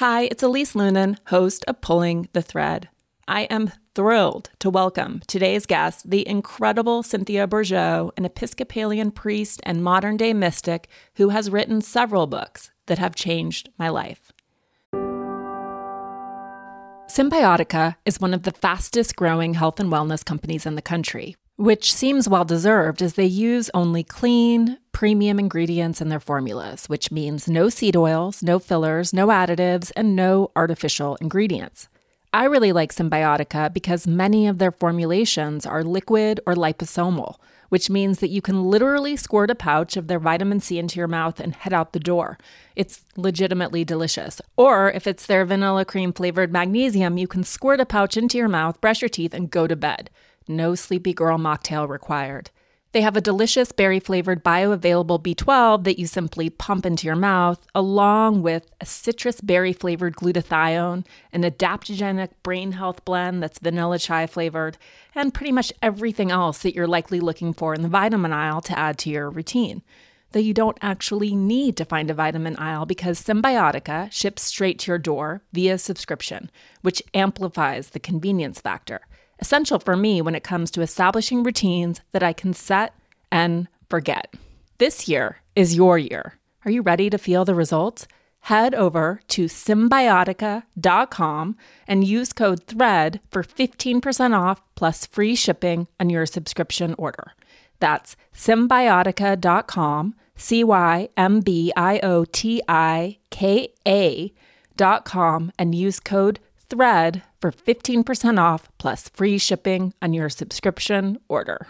Hi, it's Elise Loehnen, host of Pulling the Thread. I am thrilled to welcome today's guest, the incredible Cynthia Bourgeault, an Episcopalian priest and modern day mystic who has written several books that have changed my life. Cymbiotika is one of the fastest growing health and wellness companies in the country, which seems well deserved as they use only clean, premium ingredients in their formulas, which means no seed oils, no fillers, no additives, and no artificial ingredients. I really like Cymbiotika because many of their formulations are liquid or liposomal, which means that you can literally squirt a pouch of their vitamin C into your mouth and head out the door. It's legitimately delicious. Or if it's their vanilla cream flavored magnesium, you can squirt a pouch into your mouth, brush your teeth, and go to bed. No sleepy girl mocktail required. They have a delicious berry flavored bioavailable B12 that you simply pump into your mouth, along with a citrus berry flavored glutathione, an adaptogenic brain health blend that's vanilla chai flavored, and pretty much everything else that you're likely looking for in the vitamin aisle to add to your routine. Though you don't actually need to find a vitamin aisle because Cymbiotika ships straight to your door via subscription, which amplifies the convenience factor essential for me when it comes to establishing routines that I can set and forget. This year is your year. Are you ready to feel the results? Head over to cymbiotika.com and use code THREAD for 15% off plus free shipping on your subscription order. That's cymbiotika.com, C Y M B I O T I K A.com, and use code THREAD for 15% off plus free shipping on your subscription order.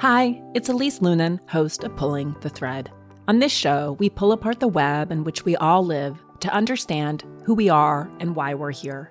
Hi, it's Elise Loehnen, host of Pulling the Thread. On this show, we pull apart the web in which we all live to understand who we are and why we're here.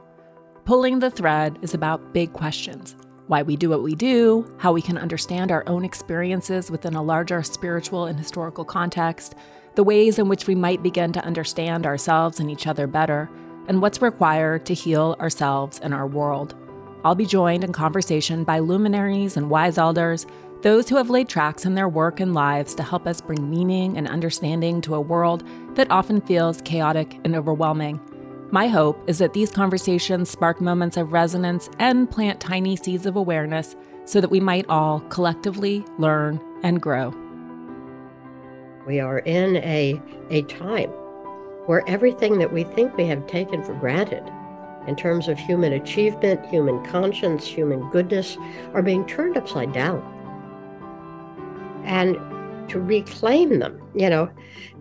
Pulling the Thread is about big questions why we do what we do, how we can understand our own experiences within a larger spiritual and historical context, the ways in which we might begin to understand ourselves and each other better, and what's required to heal ourselves and our world. I'll be joined in conversation by luminaries and wise elders, those who have laid tracks in their work and lives to help us bring meaning and understanding to a world that often feels chaotic and overwhelming. My hope is that these conversations spark moments of resonance and plant tiny seeds of awareness so that we might all collectively learn and grow. We are in a, a time where everything that we think we have taken for granted in terms of human achievement, human conscience, human goodness are being turned upside down. And to reclaim them, you know,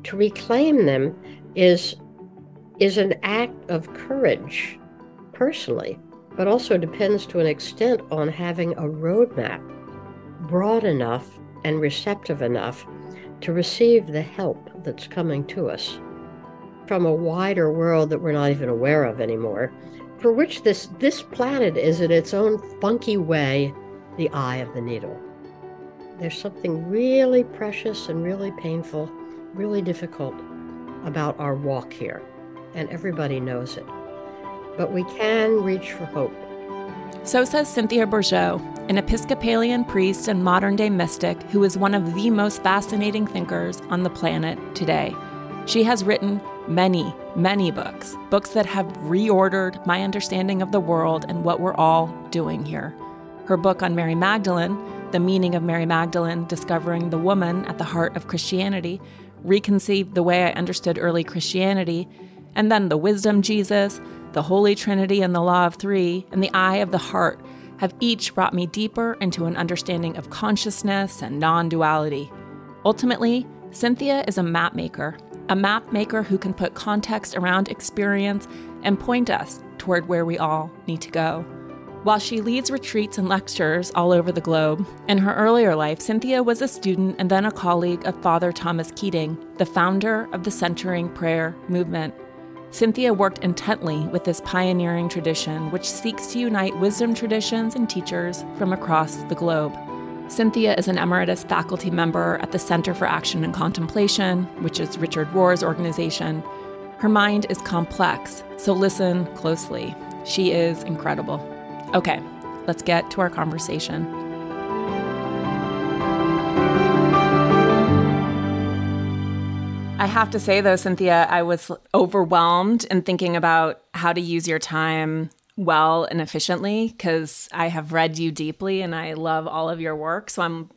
to reclaim them is is an act of courage, personally, but also depends to an extent on having a roadmap broad enough and receptive enough to receive the help that's coming to us from a wider world that we're not even aware of anymore, for which this, this planet is in its own funky way the eye of the needle. There's something really precious and really painful, really difficult about our walk here and everybody knows it. But we can reach for hope. So says Cynthia Bourgeault, an Episcopalian priest and modern day mystic who is one of the most fascinating thinkers on the planet today. She has written many, many books, books that have reordered my understanding of the world and what we're all doing here. Her book on Mary Magdalene, The Meaning of Mary Magdalene Discovering the Woman at the Heart of Christianity, reconceived the way I understood early Christianity and then the wisdom Jesus, the Holy Trinity and the Law of Three, and the eye of the heart have each brought me deeper into an understanding of consciousness and non duality. Ultimately, Cynthia is a map maker, a map maker who can put context around experience and point us toward where we all need to go. While she leads retreats and lectures all over the globe, in her earlier life, Cynthia was a student and then a colleague of Father Thomas Keating, the founder of the Centering Prayer movement. Cynthia worked intently with this pioneering tradition, which seeks to unite wisdom traditions and teachers from across the globe. Cynthia is an emeritus faculty member at the Center for Action and Contemplation, which is Richard Rohr's organization. Her mind is complex, so listen closely. She is incredible. Okay, let's get to our conversation. I have to say, though, Cynthia, I was overwhelmed in thinking about how to use your time well and efficiently because I have read you deeply and I love all of your work. So I'm,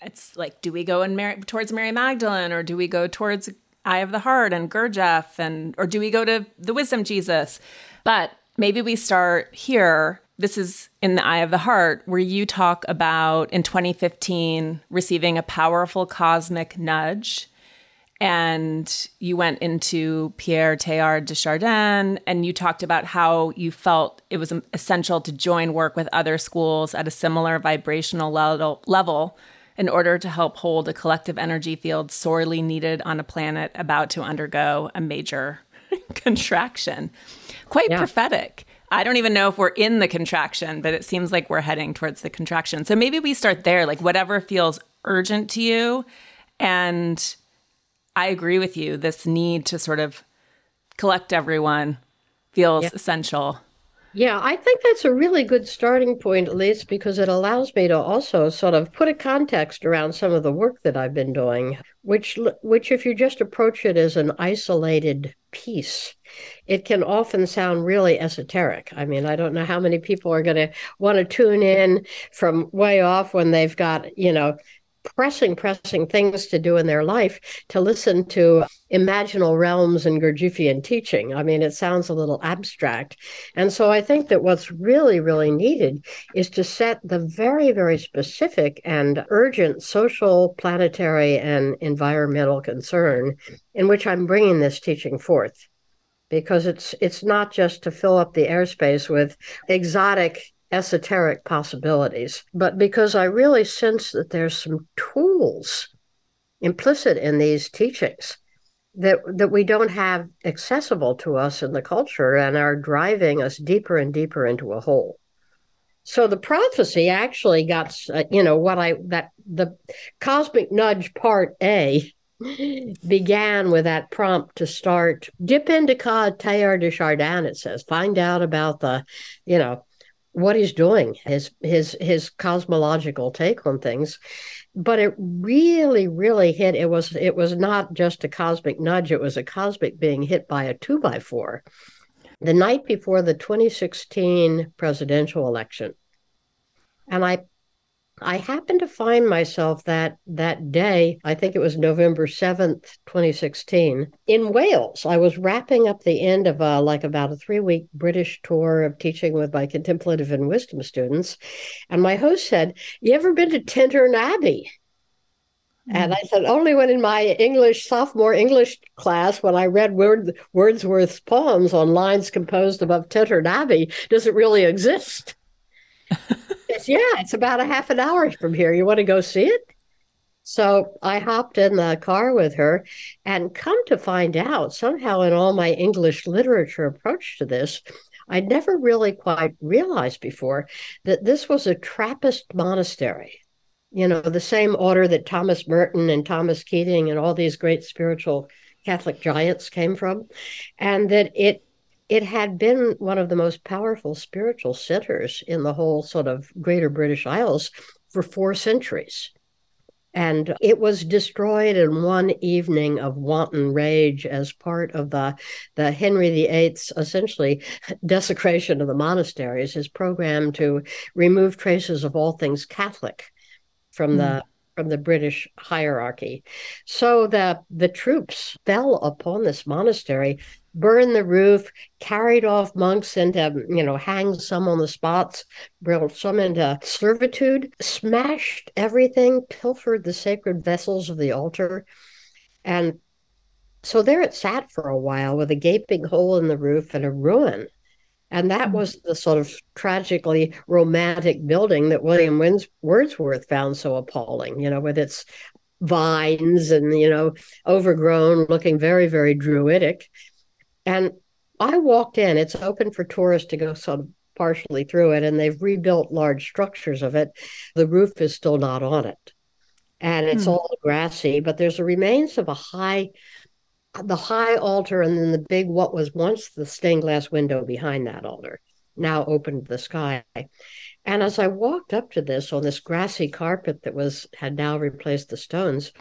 it's like, do we go in Mary, towards Mary Magdalene or do we go towards Eye of the Heart and Gurdjieff and or do we go to the Wisdom Jesus? But maybe we start here. This is in the Eye of the Heart, where you talk about in 2015 receiving a powerful cosmic nudge and you went into Pierre Teilhard de Chardin and you talked about how you felt it was essential to join work with other schools at a similar vibrational level in order to help hold a collective energy field sorely needed on a planet about to undergo a major contraction. Quite yeah. prophetic. I don't even know if we're in the contraction, but it seems like we're heading towards the contraction. So maybe we start there, like whatever feels urgent to you and I agree with you. This need to sort of collect everyone feels yeah. essential. Yeah, I think that's a really good starting point, at least because it allows me to also sort of put a context around some of the work that I've been doing, which, which if you just approach it as an isolated piece, it can often sound really esoteric. I mean, I don't know how many people are going to want to tune in from way off when they've got, you know, pressing, pressing things to do in their life to listen to imaginal realms and Gurdjieffian teaching. I mean, it sounds a little abstract. And so I think that what's really, really needed is to set the very, very specific and urgent social, planetary, and environmental concern in which I'm bringing this teaching forth. Because it's it's not just to fill up the airspace with exotic esoteric possibilities, but because I really sense that there's some tools implicit in these teachings that that we don't have accessible to us in the culture and are driving us deeper and deeper into a hole. So the prophecy actually got uh, you know what I that the cosmic nudge part A began with that prompt to start dip into Teilhard de Chardin it says find out about the you know what he's doing, his his his cosmological take on things. But it really, really hit. It was it was not just a cosmic nudge, it was a cosmic being hit by a two by four. The night before the 2016 presidential election. And I I happened to find myself that that day, I think it was November 7th, 2016, in Wales. I was wrapping up the end of a, like about a three week British tour of teaching with my contemplative and wisdom students. And my host said, You ever been to Tintern Abbey? And mm. I said, only when in my English, sophomore English class, when I read Word, Wordsworth's poems on lines composed above Tintern Abbey, does it really exist? yeah, it's about a half an hour from here. You want to go see it? So I hopped in the car with her and come to find out somehow in all my English literature approach to this, I'd never really quite realized before that this was a Trappist monastery. You know, the same order that Thomas Merton and Thomas Keating and all these great spiritual Catholic giants came from, and that it it had been one of the most powerful spiritual centers in the whole sort of greater British Isles for four centuries. And it was destroyed in one evening of wanton rage as part of the, the Henry VIII's essentially desecration of the monasteries, his program to remove traces of all things Catholic from mm. the hmm. from the British hierarchy. So the the troops fell upon this monastery burned the roof, carried off monks into, you know, hanged some on the spots, brought some into servitude, smashed everything, pilfered the sacred vessels of the altar. And so there it sat for a while with a gaping hole in the roof and a ruin. And that mm. was the sort of tragically romantic building that William Wordsworth found so appalling, you know, with its vines and, you know, overgrown, looking very, very druidic. And I walked in, it's open for tourists to go sort of partially through it, and they've rebuilt large structures of it. The roof is still not on it. And it's hmm. all grassy, but there's the remains of a high the high altar and then the big what was once the stained glass window behind that altar, now opened to the sky. And as I walked up to this on this grassy carpet that was had now replaced the stones,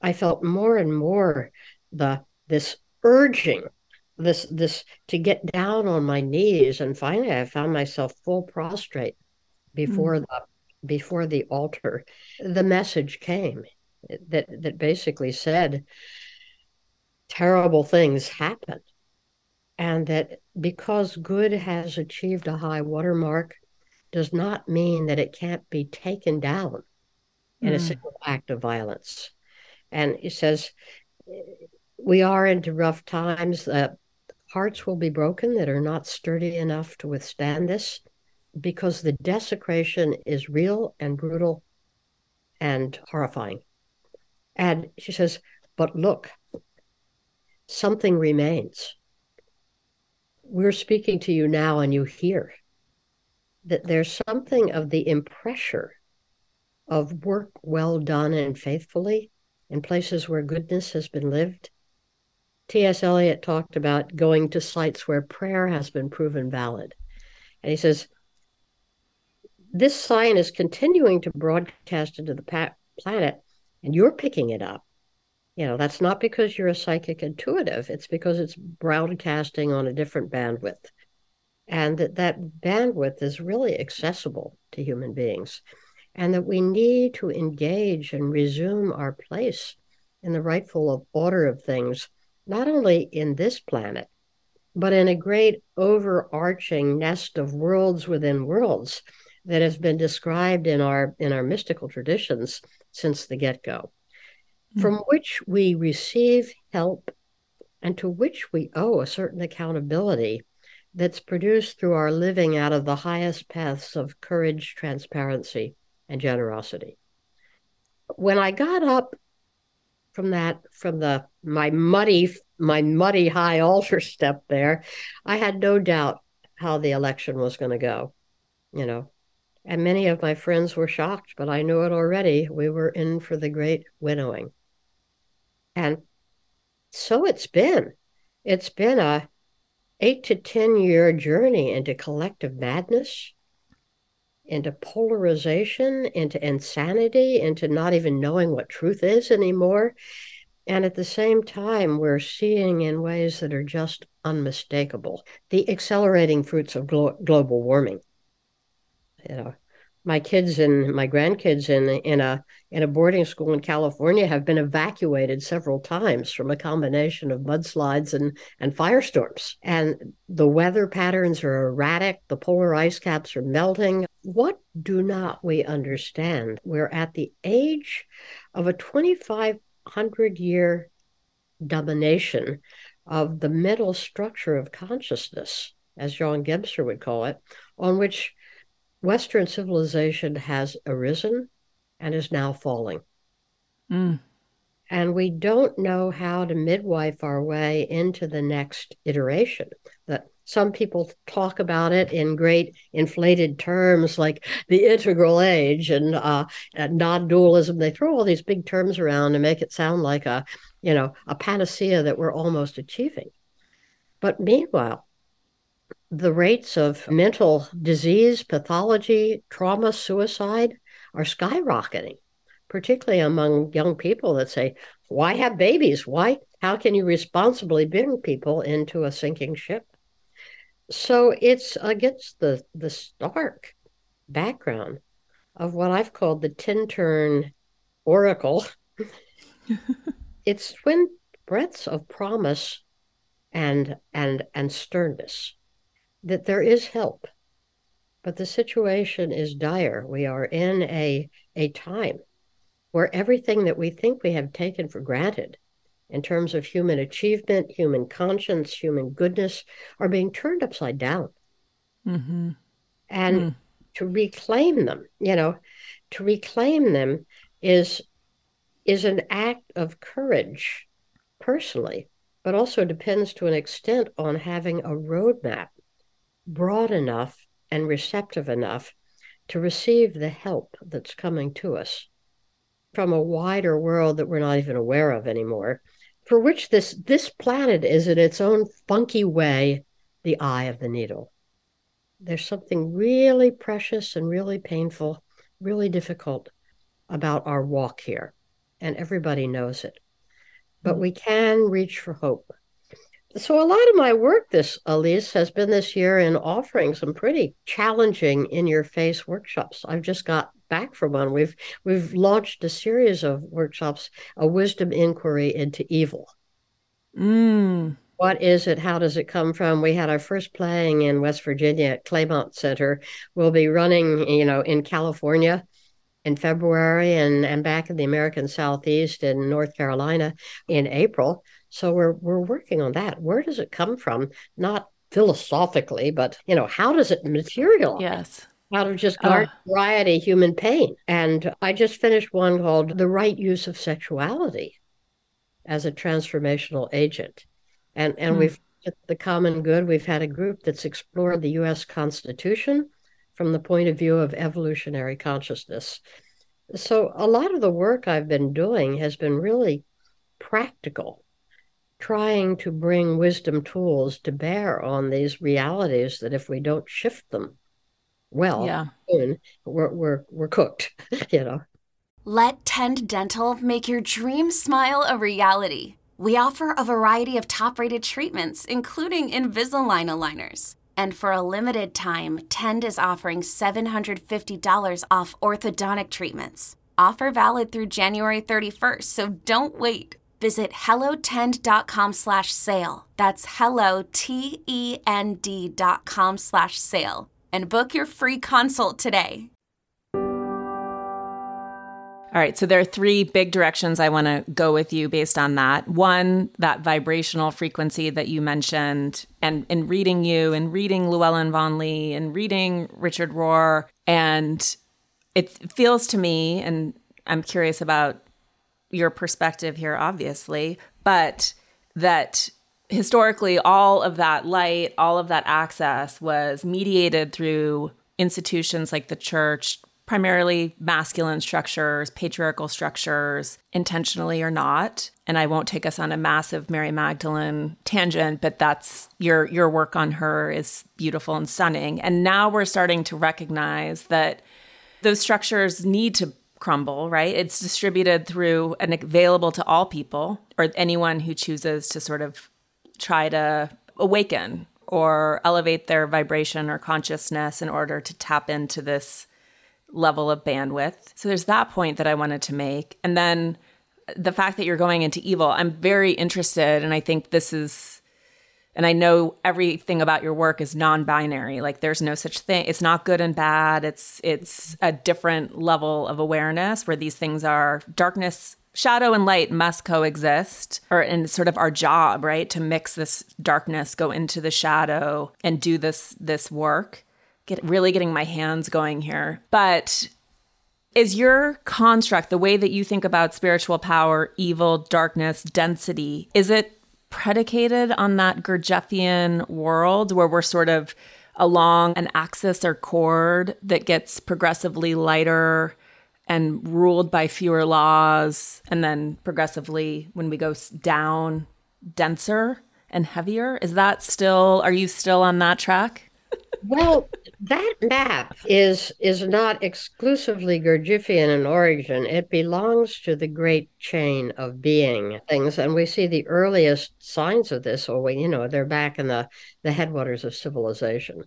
I felt more and more the this urging, this this to get down on my knees. And finally I found myself full prostrate before mm. the before the altar. The message came that that basically said terrible things happen. And that because good has achieved a high watermark, does not mean that it can't be taken down in mm. a hmm. single act of violence. And he says, we are into rough times. Uh, hearts will be broken that are not sturdy enough to withstand this because the desecration is real and brutal and horrifying. And she says, but look, something remains. We're speaking to you now and you hear that there's something of the impressure of work well done and faithfully in places where goodness has been lived. T.S. Eliot talked about going to sites where prayer has been proven valid. And he says, this sign is continuing to broadcast into the pa- planet, and you're picking it up. You know, that's not because you're a psychic intuitive, it's because it's broadcasting on a different bandwidth and that that bandwidth is really accessible to human beings and that we need to engage and resume our place in the rightful order of things not only in this planet but in a great overarching nest of worlds within worlds that has been described in our in our mystical traditions since the get-go mm-hmm. from which we receive help and to which we owe a certain accountability that's produced through our living out of the highest paths of courage, transparency, and generosity. When I got up from that, from the my muddy, my muddy high altar step there, I had no doubt how the election was going to go, you know. And many of my friends were shocked, but I knew it already. We were in for the great winnowing. And so it's been. It's been a eight to 10 year journey into collective madness, into polarization, into insanity, into not even knowing what truth is anymore. And at the same time, we're seeing in ways that are just unmistakable the accelerating fruits of glo- global warming. You know, my kids and my grandkids in in a in a boarding school in California have been evacuated several times from a combination of mudslides and and firestorms. And the weather patterns are erratic. The polar ice caps are melting. What do not we understand? We're at the age of a 2,500 year domination of the mental structure of consciousness, as John Gebser would call it, on which Western civilization has arisen and is now falling. Mm. And we don't know how to midwife our way into the next iteration. That some people talk about it in great inflated terms like the integral age and uh, non-dualism. They throw all these big terms around and make it sound like a, you know, a panacea that we're almost achieving. But meanwhile, the rates of mental disease, pathology, trauma, suicide are skyrocketing, particularly among young people that say, Why have babies? Why? How can you responsibly bring people into a sinking ship? So it's against the, the stark background of what I've called the Tintern oracle. it's twin breaths of promise and and and sternness that there is help, but the situation is dire. We are in a, a time where everything that we think we have taken for granted in terms of human achievement, human conscience, human goodness are being turned upside down. Mm-hmm. And mm. to reclaim them, you know, to reclaim them is is an act of courage personally, but also depends to an extent on having a roadmap broad enough and receptive enough to receive the help that's coming to us from a wider world that we're not even aware of anymore for which this this planet is in its own funky way the eye of the needle there's something really precious and really painful, really difficult about our walk here. And everybody knows it. But mm-hmm. we can reach for hope. So, a lot of my work this, Elise, has been this year in offering some pretty challenging in your face workshops. I've just got back from one. We've we've launched a series of workshops, a wisdom inquiry into evil. Mm. What is it? How does it come from? We had our first playing in West Virginia at Claymont Center. We'll be running, you know, in California in February and, and back in the American Southeast in North Carolina in April. So we're we're working on that. Where does it come from? Not philosophically, but you know, how does it materialize? Yes. Out of just garden uh. variety human pain. And I just finished one called The Right Use of Sexuality as a Transformational Agent. And and hmm. we've the common good, we've had a group that's explored the US Constitution from the point of view of evolutionary consciousness. So a lot of the work I've been doing has been really practical trying to bring wisdom tools to bear on these realities that if we don't shift them well yeah. soon, we're, we're, we're cooked you know? Let tend dental make your dream smile a reality. We offer a variety of top-rated treatments including invisalign aligners. And for a limited time tend is offering $750 off orthodontic treatments. Offer valid through january 31st so don't wait Visit hellotend.com slash sale. That's hello, T-E-N-D dot com slash sale. And book your free consult today. All right, so there are three big directions I want to go with you based on that. One, that vibrational frequency that you mentioned, and in reading you and reading Llewellyn Vaughan-Lee and reading Richard Rohr, and it feels to me, and I'm curious about your perspective here, obviously, but that historically all of that light, all of that access was mediated through institutions like the church, primarily masculine structures, patriarchal structures, intentionally or not. And I won't take us on a massive Mary Magdalene tangent, but that's your your work on her is beautiful and stunning. And now we're starting to recognize that those structures need to crumble, right? It's distributed through and available to all people or anyone who chooses to sort of try to awaken or elevate their vibration or consciousness in order to tap into this level of bandwidth. So there's that point that I wanted to make. And then the fact that you're going into evil, I'm very interested and I think this is and I know everything about your work is non-binary. Like there's no such thing. It's not good and bad. It's it's a different level of awareness where these things are darkness shadow and light must coexist or in sort of our job right to mix this darkness go into the shadow and do this this work get really getting my hands going here but is your construct the way that you think about spiritual power evil darkness density is it predicated on that Gurdjieffian world where we're sort of along an axis or chord that gets progressively lighter and ruled by fewer laws, and then progressively, when we go down, denser and heavier. Is that still, are you still on that track? Well, that map is is not exclusively Gurdjieffian in origin. It belongs to the great chain of being things, and we see the earliest signs of this. Or we, you know, they're back in the the headwaters of civilization.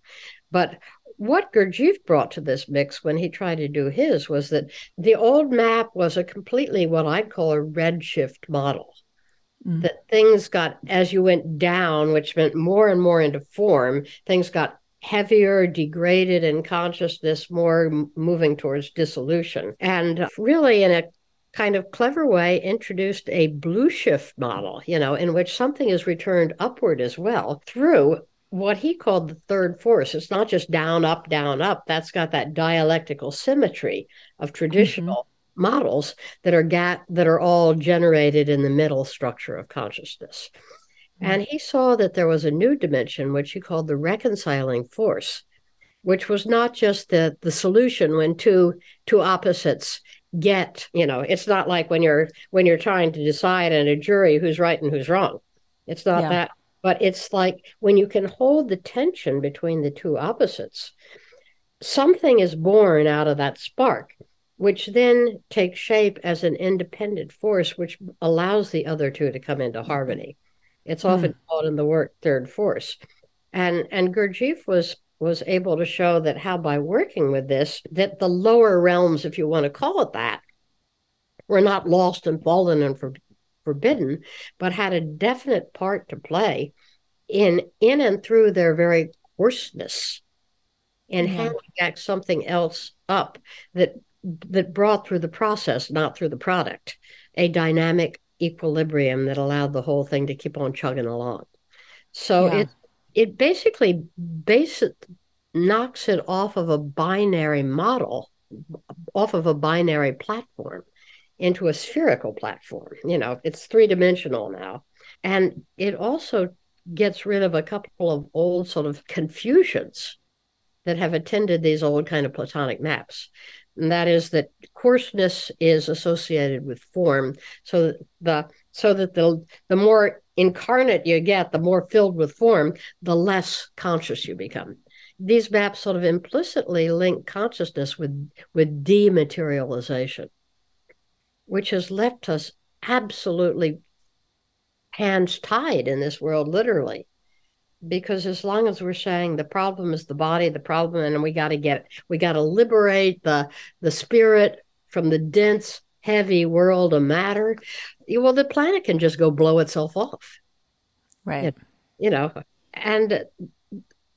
But what Gurdjieff brought to this mix when he tried to do his was that the old map was a completely what I'd call a redshift model. Mm. That things got, as you went down, which meant more and more into form, things got heavier, degraded in consciousness, more moving towards dissolution. And really, in a kind of clever way, introduced a blue shift model, you know, in which something is returned upward as well through what he called the third force. It's not just down, up, down, up. That's got that dialectical symmetry of traditional. Mm-hmm. models that are gat that are all generated in the middle structure of consciousness and mm-hmm. he saw that there was a new dimension, which he called the reconciling force, which was not just the, the solution when two two opposites get, you know, it's not like when you're when you're trying to decide in a jury who's right and who's wrong. It's not yeah. that But it's like when you can hold the tension between the two opposites, something is born out of that spark, which then takes shape as an independent force, which allows the other two to come into mm-hmm. harmony. It's often mm. called in the work third force. And and Gurdjieff was was able to show that how by working with this, that the lower realms, if you want to call it that, were not lost and fallen and for, forbidden, but had a definite part to play in in and through their very coarseness and mm-hmm. handing something else up that that brought through the process, not through the product, a dynamic equilibrium that allowed the whole thing to keep on chugging along. So yeah. it it basically base it, knocks it off of a binary model, off of a binary platform into a spherical platform. You know, it's three dimensional now. And it also gets rid of a couple of old sort of confusions that have attended these old kind of Platonic maps. And that is that coarseness is associated with form. So the so that the the more incarnate you get, the more filled with form, the less conscious you become. These maps sort of implicitly link consciousness with, with dematerialization, which has left us absolutely hands tied in this world, literally. Because as long as we're saying the problem is the body, the problem, and we got to get, we got to liberate the the spirit from the dense heavy world of matter, well, the planet can just go blow itself off. Right. You know, and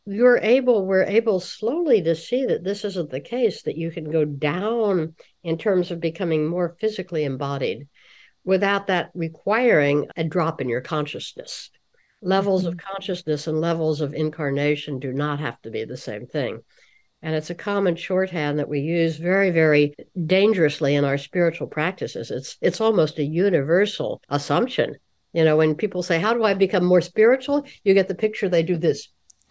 you're able, we're able slowly to see that this isn't the case, that you can go down in terms of becoming more physically embodied without that requiring a drop in your consciousness. Levels mm-hmm. of consciousness and levels of incarnation do not have to be the same thing. And it's a common shorthand that we use very, very dangerously in our spiritual practices. It's it's almost a universal assumption. You know, when people say, How do I become more spiritual? You get the picture they do this.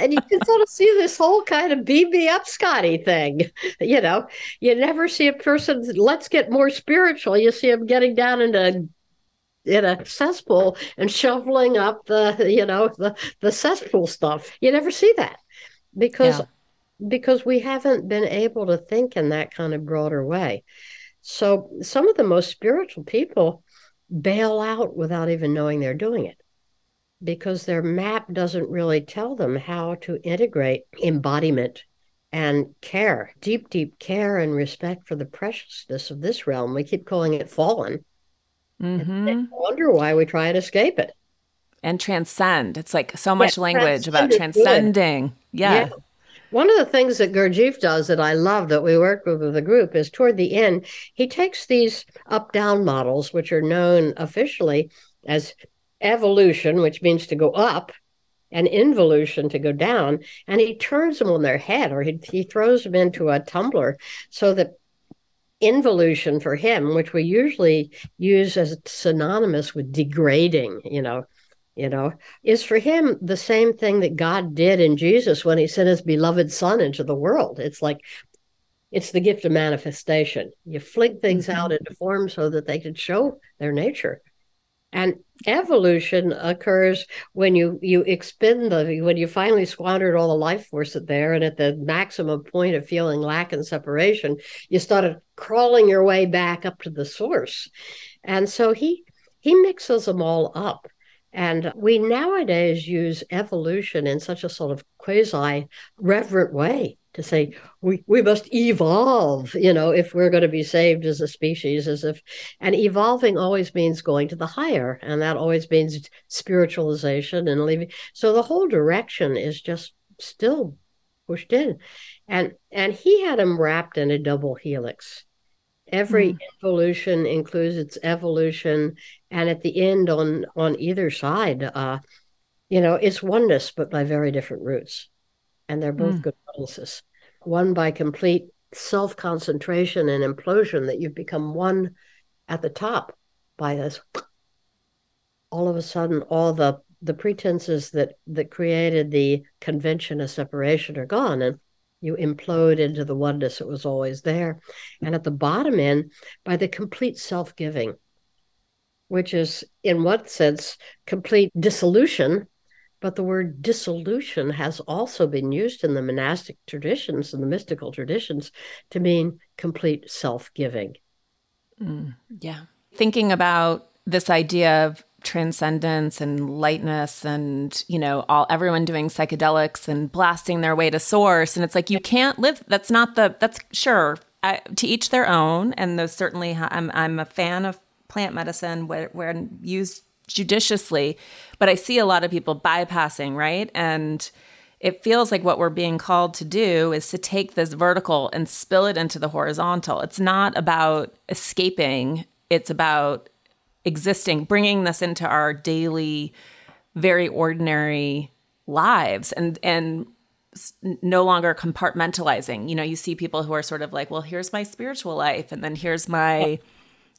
and you can sort of see this whole kind of beam me up Scotty thing. You know, you never see a person, let's get more spiritual. You see them getting down into in a cesspool and shoveling up the you know the the cesspool stuff you never see that because yeah. because we haven't been able to think in that kind of broader way so some of the most spiritual people bail out without even knowing they're doing it because their map doesn't really tell them how to integrate embodiment and care, deep, deep care and respect for the preciousness of this realm. We keep calling it fallen, Mm-hmm. wonder why we try and escape it. And transcend. It's like so much yeah, language about transcending. Yeah. yeah. One of the things that Gurdjieff does that I love that we work with the group is toward the end, he takes these up down models, which are known officially as evolution, which means to go up, and involution to go down, and he turns them on their head or he, he throws them into a tumbler so that involution for him, which we usually use as synonymous with degrading, you know, you know, is for him the same thing that God did in Jesus when he sent his beloved son into the world. It's like it's the gift of manifestation. You fling things mm-hmm. out into form so that they can show their nature. And evolution occurs when you you expend the when you finally squandered all the life force there and at the maximum point of feeling lack and separation, you started crawling your way back up to the source. And so he he mixes them all up. And we nowadays use evolution in such a sort of quasi reverent way to say we, we must evolve, you know, if we're going to be saved as a species, as if, and evolving always means going to the higher, and that always means spiritualization and leaving. So the whole direction is just still pushed in, and and he had him wrapped in a double helix. Every mm. involution includes its evolution, and at the end, on on either side, uh, you know, it's oneness, but by very different roots and they're both mm. good illnesses. One by complete self concentration and implosion, that you've become one at the top by this. All of a sudden, all the the pretenses that that created the convention of separation are gone, and you implode into the oneness that was always there. And at the bottom end, by the complete self giving, which is, in one sense, complete dissolution. But the word dissolution has also been used in the monastic traditions and the mystical traditions to mean complete self giving. Mm, yeah. Thinking about this idea of transcendence and lightness and you know all everyone doing psychedelics and blasting their way to source and it's like you can't live that's not the that's sure I, to each their own and those certainly I'm I'm a fan of plant medicine where, where used judiciously but I see a lot of people bypassing right? And it feels like what we're being called to do is to take this vertical and spill it into the horizontal. It's not about escaping. It's about existing, bringing this into our daily, very ordinary lives and, and, no longer compartmentalizing. You know, you see people who are sort of like, well, here's my spiritual life, and then here's my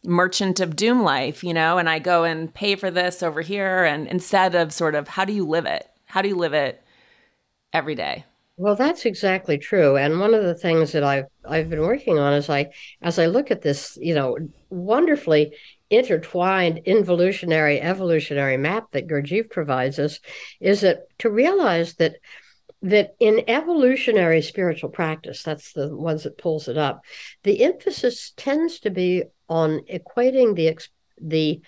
merchant of doom life, you know, and I go and pay for this over here. And instead of sort of, how do you live it? How do you live it every day? Well, that's exactly true. And one of the things that I've I've been working on is I as I look at this, you know, wonderfully intertwined involutionary evolutionary map that Gurdjieff provides us is that to realize that that in evolutionary spiritual practice that's the ones that pulls it up the emphasis tends to be on equating the the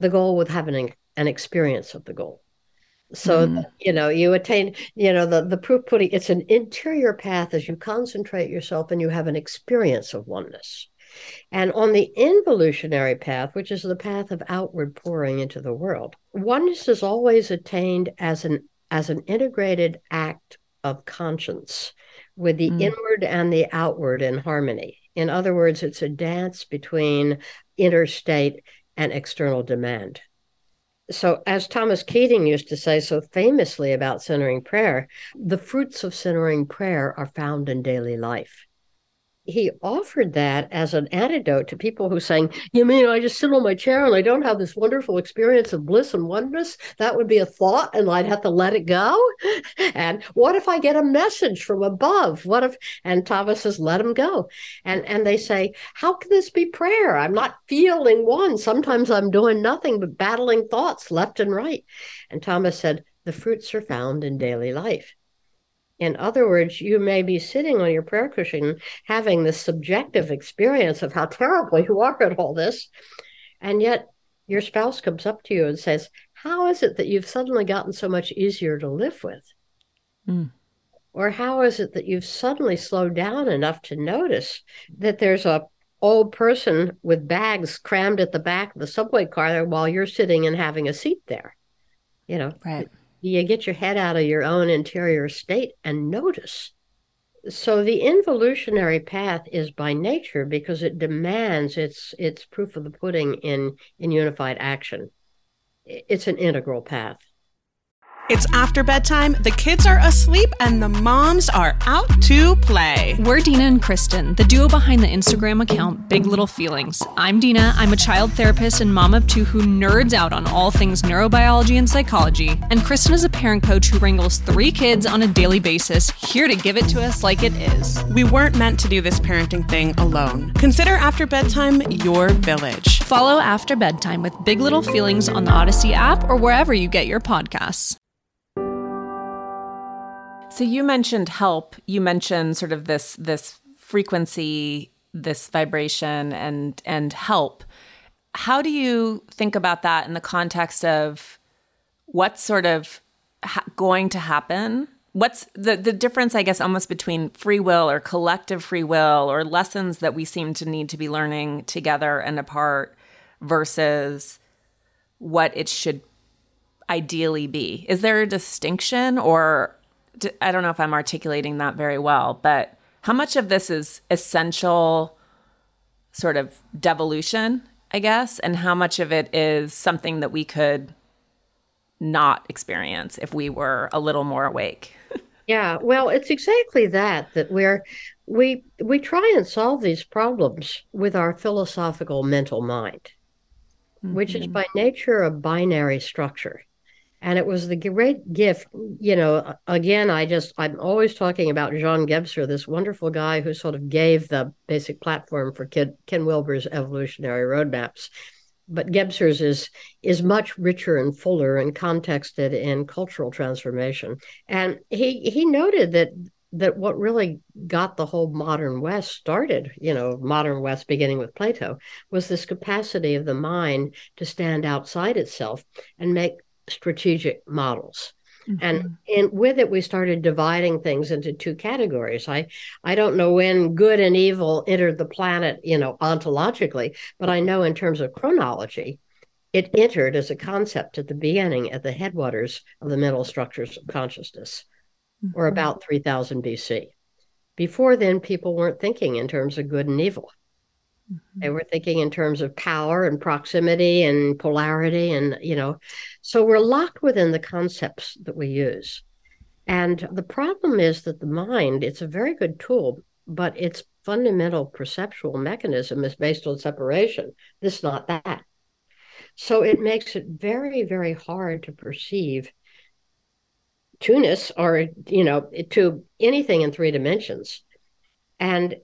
the goal with having an experience of the goal so mm. you know you attain you know the the proof putting it's an interior path as you concentrate yourself and you have an experience of oneness and on the involutionary path, which is the path of outward pouring into the world, oneness is always attained as an as an integrated act of conscience with the mm. inward and the outward in harmony. In other words, it's a dance between inner state and external demand. So, as Thomas Keating used to say so famously about centering prayer, the fruits of centering prayer are found in daily life he offered that as an antidote to people who saying, "You mean I just sit on my chair and I don't have this wonderful experience of bliss and oneness?" That would be a thought, and I'd have to let it go. And what if I get a message from above? What if? And Thomas says, "Let him go." And and they say, "How can this be prayer? I'm not feeling one. Sometimes I'm doing nothing but battling thoughts left and right." And Thomas said, "The fruits are found in daily life." In other words, you may be sitting on your prayer cushion having this subjective experience of how terrible you are at all this. And yet your spouse comes up to you and says, How is it that you've suddenly gotten so much easier to live with? Mm. Or how is it that you've suddenly slowed down enough to notice that there's a old person with bags crammed at the back of the subway car while you're sitting and having a seat there? You know, right you get your head out of your own interior state and notice. So the involutionary path is by nature because it demands its its proof of the pudding in in unified action. It's an integral path. It's after bedtime, the kids are asleep, and the moms are out to play. We're Dina and Kristen, the duo behind the Instagram account Big Little Feelings. I'm Dina, I'm a child therapist and mom of two who nerds out on all things neurobiology and psychology. And Kristen is a parent coach who wrangles three kids on a daily basis, here to give it to us like it is. We weren't meant to do this parenting thing alone. Consider After Bedtime your village. Follow After Bedtime with Big Little Feelings on the Odyssey app or wherever you get your podcasts. So you mentioned help. You mentioned sort of this this frequency, this vibration and and help. How do you think about that in the context of what's sort of ha- going to happen? What's the the difference I guess almost between free will or collective free will or lessons that we seem to need to be learning together and apart versus what it should ideally be? Is there a distinction or I don't know if I'm articulating that very well, but how much of this is essential sort of devolution, I guess, and how much of it is something that we could not experience if we were a little more awake? yeah, well, it's exactly that that we're we we try and solve these problems with our philosophical mental mind, mm-hmm. which is mm-hmm. by nature a binary structure and it was the great gift you know again i just i'm always talking about jean gebser this wonderful guy who sort of gave the basic platform for ken, ken wilber's evolutionary roadmaps but Gebser's is is much richer and fuller and contexted in cultural transformation. And he he noted that that what really got the whole modern West started, you know, modern West beginning with Plato, was this capacity of the mind to stand outside itself and make strategic models. Mm-hmm. And and with it, we started dividing things into two categories. I I don't know when good and evil entered the planet, you know, ontologically, but I know in terms of chronology, it entered as a concept at the beginning, at the headwaters of the mental structures of consciousness, mm-hmm. or about 3000 BC. Before then, people weren't thinking in terms of good and evil. Mm-hmm. They were thinking in terms of power and proximity and polarity. And, you know, so we're locked within the concepts that we use. And the problem is that the mind, it's a very good tool, but its fundamental perceptual mechanism is based on separation, this, not that. So it makes it very, very hard to perceive two-ness or, you know, to anything in three dimensions. And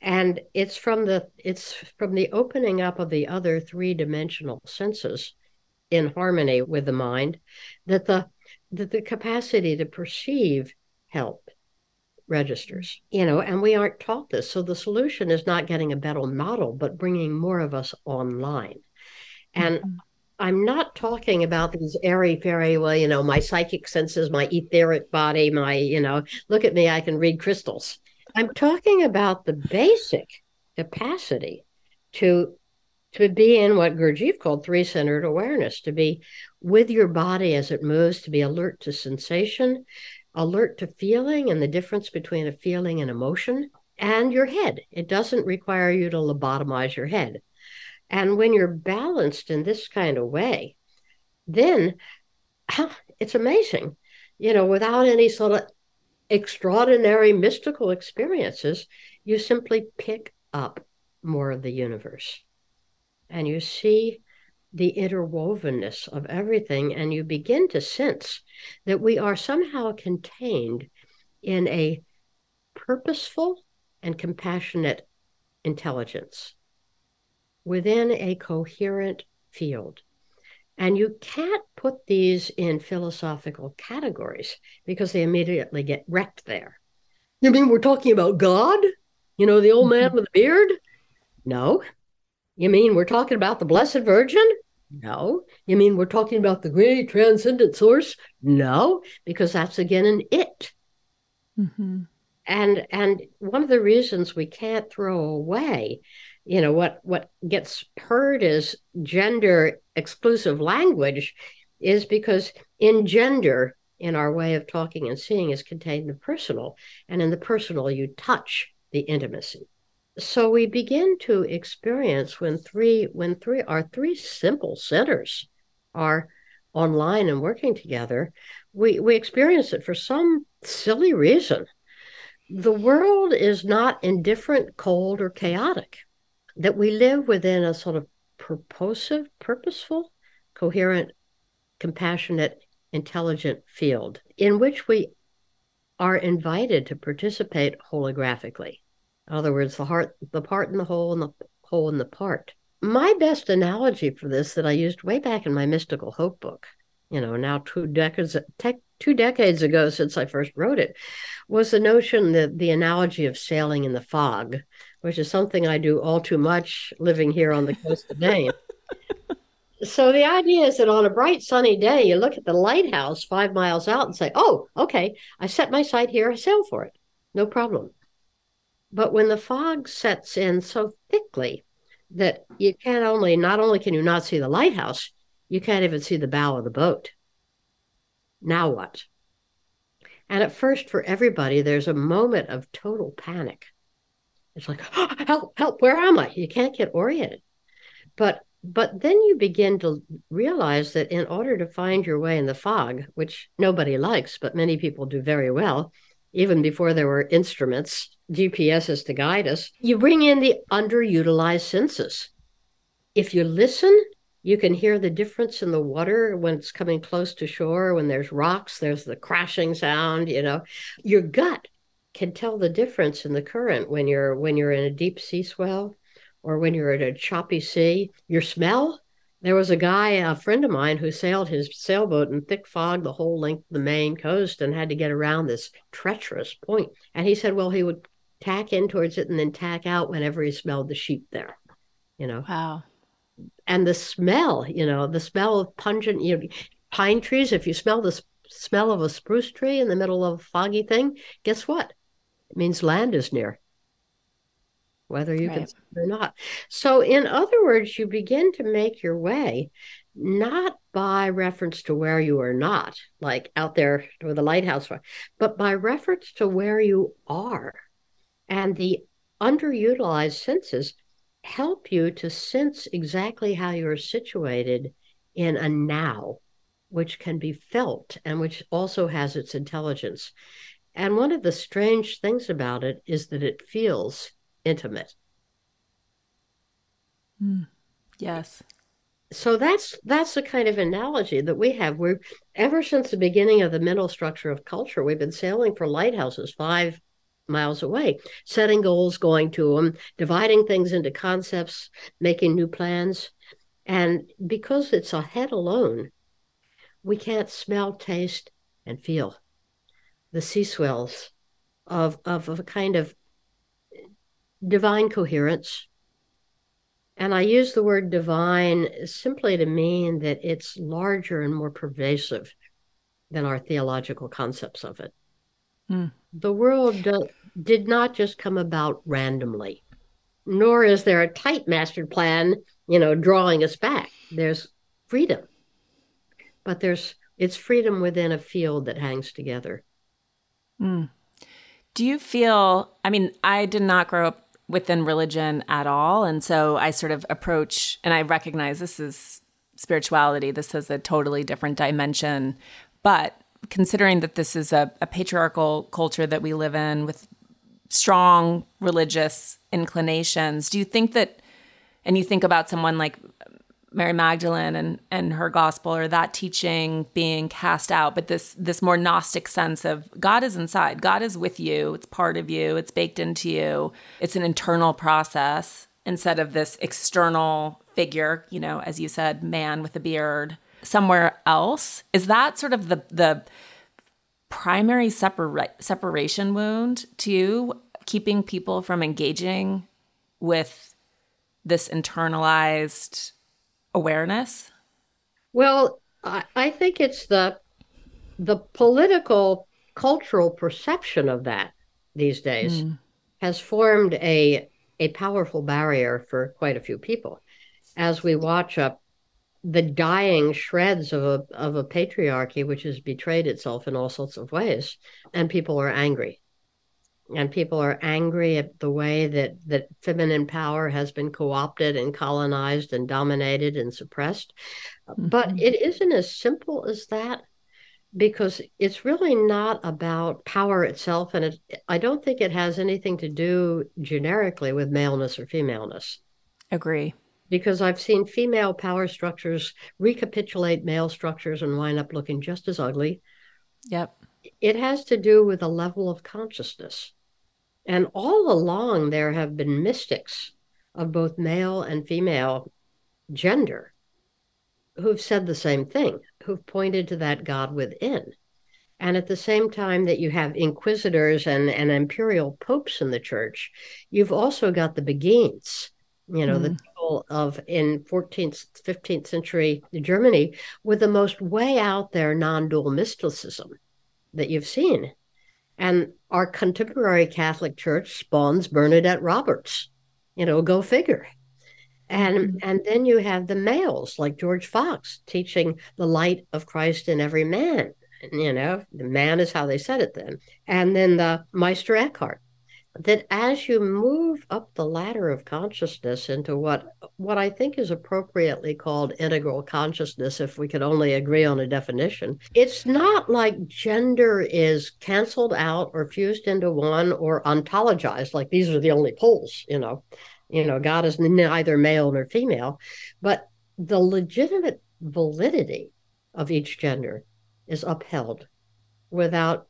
and it's from the it's from the opening up of the other three-dimensional senses in harmony with the mind that the that the capacity to perceive help registers you know and we aren't taught this. So the solution is not getting a better model but bringing more of us online. And mm-hmm. i'm not talking about these airy fairy well you know my psychic senses my etheric body my you know look at me i can read crystals I'm talking about the basic capacity to to be in what Gurdjieff called three-centered awareness, to be with your body as it moves, to be alert to sensation, alert to feeling and the difference between a feeling and emotion, and your head. It doesn't require you to lobotomize your head. And when you're balanced in this kind of way, then it's amazing. You know, without any sort of extraordinary mystical experiences, you simply pick up more of the universe and you see the interwovenness of everything, and you begin to sense that we are somehow contained in a purposeful and compassionate intelligence within a coherent field. And you can't put these in philosophical categories because they immediately get wrecked there. You mean we're talking about God? You know, the old man mm-hmm. with the beard? No. You mean we're talking about the Blessed Virgin? No. You mean we're talking about the great transcendent source? No, because that's again an it. Mm-hmm. And and one of the reasons we can't throw away you know what what gets heard as gender exclusive language is because in gender in our way of talking and seeing is contained the personal and in the personal you touch the intimacy. So we begin to experience when three when three our three simple centers are online and working together we we experience it for some silly reason. The world is not indifferent cold or chaotic that we live within a sort of purposive, purposeful, coherent, compassionate, intelligent field in which we are invited to participate holographically. In other words, the heart, the part in the whole, and the whole in the part. My best analogy for this that I used way back in my mystical hope book, you know, now two decades two decades ago since I first wrote it, was the notion that the analogy of sailing in the fog which is something I do all too much living here on the coast of Maine. so the idea is that on a bright sunny day, you look at the lighthouse five miles out and say, oh, okay, I set my sight here, I sail for it. No problem. But when the fog sets in so thickly that you can't only, not only can you not see the lighthouse, you can't even see the bow of the boat. Now what? And at first, for everybody, there's a moment of total panic it's like, oh, help, help, where am I? You can't get oriented. But but then you begin to realize that in order to find your way in the fog, which nobody likes, but many people do very well, even before there were instruments, GPSs to guide us, you bring in the underutilized senses. If you listen, you can hear the difference in the water when it's coming close to shore, when there's rocks, there's the crashing sound, you know. Your gut can tell the difference in the current when you're when you're in a deep sea swell or when you're in a choppy sea. Your smell, There was a guy, a friend of mine, who sailed his sailboat in thick fog the whole length of the Maine coast and had to get around this treacherous point. And he said, well, he would tack in towards it and then tack out whenever he smelled the sheep there. You know. Wow. And the smell, you know, the smell of pungent, you know, pine trees. If you smell the smell of a spruce tree in the middle of a foggy thing, guess what? It means land is near whether you right. can or not. So, in other words, you begin to make your way not by reference to where you are not, like out there with a lighthouse, but by reference to where you are. And the underutilized senses help you to sense exactly how you're situated in a now, which can be felt and which also has its intelligence. And one of the strange things about it is that it feels intimate. Mm. Yes. So that's that's the kind of analogy that we have. We're ever since the beginning of the mental structure of culture, we've been sailing for lighthouses five miles away, setting goals, going to them, dividing things into concepts, making new plans. And because it's a head alone, we can't smell, taste, and feel the sea swells of, of, of a kind of divine coherence. And I use the word divine simply to mean that it's larger and more pervasive than our theological concepts of it. Mm. The world do, did not just come about randomly, nor is there a tight master plan, you know, drawing us back. There's freedom, but there's it's freedom within a field that hangs together. Mm. Do you feel? I mean, I did not grow up within religion at all. And so I sort of approach, and I recognize this is spirituality, this is a totally different dimension. But considering that this is a, a patriarchal culture that we live in with strong religious inclinations, do you think that, and you think about someone like Mary Magdalene and and her gospel or that teaching being cast out, but this this more gnostic sense of God is inside, God is with you, it's part of you, it's baked into you. It's an internal process instead of this external figure, you know, as you said, man with a beard somewhere else. Is that sort of the the primary separa- separation wound to keeping people from engaging with this internalized awareness? Well, I, I think it's the the political cultural perception of that these days mm. has formed a a powerful barrier for quite a few people as we watch up the dying shreds of a of a patriarchy which has betrayed itself in all sorts of ways and people are angry and people are angry at the way that that feminine power has been co-opted and colonized and dominated and suppressed. Mm-hmm. but it isn't as simple as that because it's really not about power itself and it, i don't think it has anything to do generically with maleness or femaleness. Agree. Because i've seen female power structures recapitulate male structures and wind up looking just as ugly. Yep. It has to do with a level of consciousness and all along, there have been mystics of both male and female gender who've said the same thing, who've pointed to that God within. And at the same time that you have inquisitors and, and imperial popes in the church, you've also got the Beguines, you know, mm. the people of in 14th, 15th century Germany with the most way out there non dual mysticism that you've seen. And our contemporary Catholic Church spawns Bernadette Roberts. You know, go figure. And mm-hmm. and then you have the males like George Fox teaching the light of Christ in every man. You know, the man is how they said it then. And then the Meister Eckhart that as you move up the ladder of consciousness into what what I think is appropriately called integral consciousness if we could only agree on a definition it's not like gender is canceled out or fused into one or ontologized like these are the only poles you know. You know God is neither male nor female but the legitimate validity of each gender is upheld without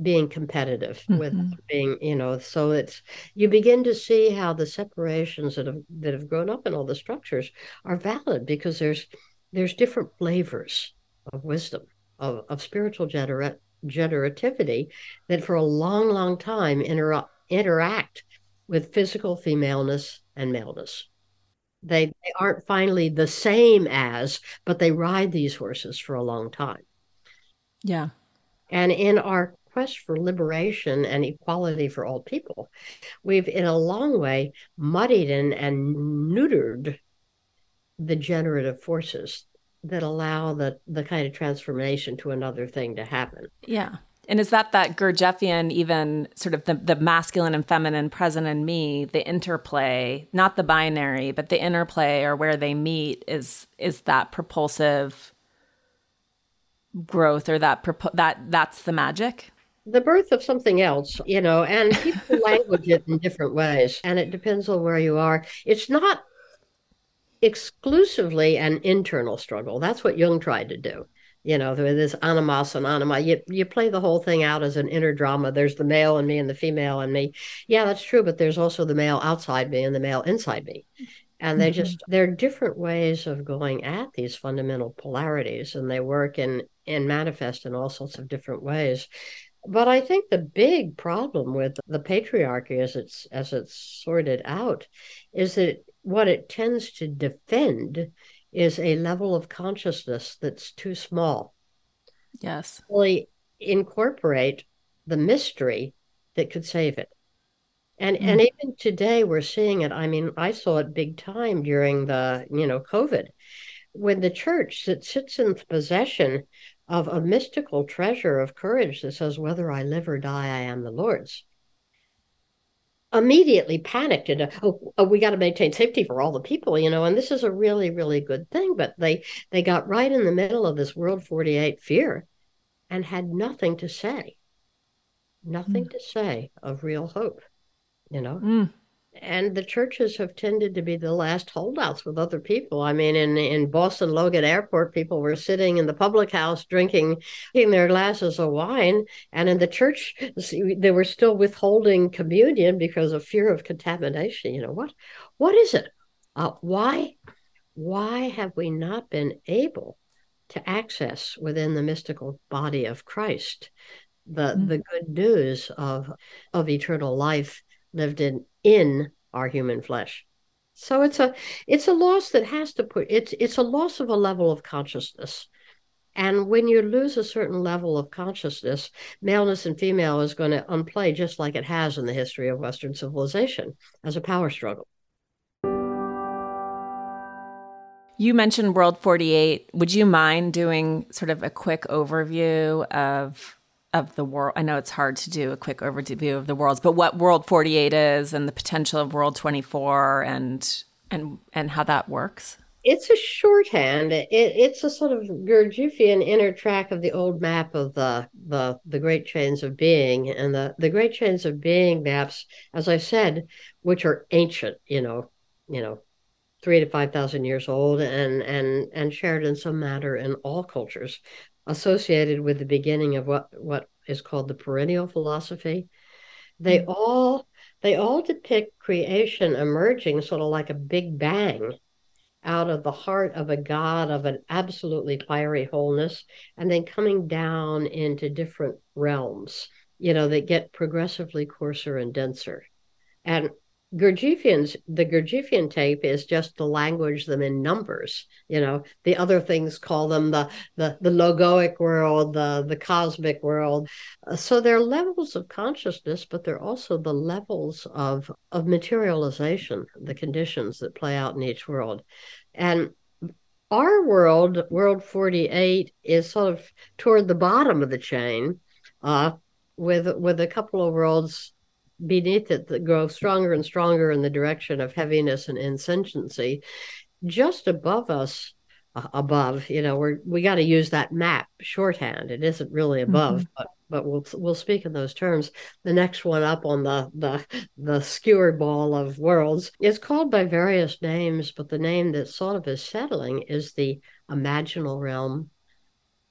being competitive mm-hmm. with being you know so it's you begin to see how the separations that have that have grown up in all the structures are valid because there's there's different flavors of wisdom of, of spiritual gener- generativity that for a long long time inter- interact with physical femaleness and maleness. They, they aren't finally the same as but they ride these horses for a long time. Yeah. And in our quest for liberation and equality for all people, we've in a long way muddied and, and neutered the generative forces that allow the the kind of transformation to another thing to happen. Yeah. And is that that Gurdjieffian, even sort of the, the masculine and feminine present in me, the interplay, not the binary, but the interplay or where they meet is is that propulsive growth or that that that's the magic? The birth of something else, you know, and people language it in different ways. And it depends on where you are. It's not exclusively an internal struggle. That's what Jung tried to do. You know, this animus and anima. You you play the whole thing out as an inner drama. There's the male and me and the female and me. Yeah, that's true, but there's also the male outside me and the male inside me. And they mm-hmm. just they're different ways of going at these fundamental polarities and they work and and manifest in all sorts of different ways. But I think the big problem with the patriarchy as it's as it's sorted out is that what it tends to defend is a level of consciousness that's too small. Yes. Really incorporate the mystery that could save it. And mm. and even today we're seeing it. I mean, I saw it big time during the, you know, COVID when the church that sits in possession of a mystical treasure of courage that says, Whether I live or die, I am the Lord's. Immediately panicked and oh, oh we got to maintain safety for all the people, you know, and this is a really, really good thing. But they they got right in the middle of this World 48 fear and had nothing to say, nothing mm. to say of real hope, you know. Mm and the churches have tended to be the last holdouts with other people. I mean, in in Boston Logan Airport, people were sitting in the public house drinking, drinking their glasses of wine, and in the church, they were still withholding communion because of fear of contamination. You know what? What is it? Uh, why? Why have we not been able to access within the mystical body of Christ the mm-hmm. the good news of of eternal life lived in in our human flesh. So it's a it's a loss that has to put it's it's a loss of a level of consciousness. And when you lose a certain level of consciousness, maleness and female is going to unplay just like it has in the history of Western civilization as a power struggle. You mentioned World 48. Would you mind doing sort of a quick overview of of the world. I know it's hard to do a quick overview of the worlds, but what World 48 is and the potential of World 24 and and and how that works. It's a shorthand. It, it's a sort of Gurdjieffian inner track of the old map of the the the Great Chains of Being, and the the Great Chains of Being maps, as I said, which are ancient. You know, you know, three to five thousand years old, and and and shared in some manner in all cultures associated with the beginning of what what is called the perennial philosophy they mm-hmm. all they all depict creation emerging sort of like a big bang out of the heart of a god of an absolutely fiery wholeness and then coming down into different realms you know that get progressively coarser and denser and Gurdjieffian's the Gurdjieffian tape is just to language them in numbers. You know, the other things call them the the, the logoic world, the the cosmic world. Uh, so they're levels of consciousness, but they're also the levels of of materialization, the conditions that play out in each world. And our world, world 48, is sort of toward the bottom of the chain, uh, with with a couple of worlds beneath it that grow stronger and stronger in the direction of heaviness and insentiency. Just above us, uh, above, you know, we're we got to use that map shorthand. It isn't really above, mm-hmm. but but we'll we'll speak in those terms. The next one up on the the the skewered ball of worlds is called by various names, but the name that sort of is settling is the imaginal realm,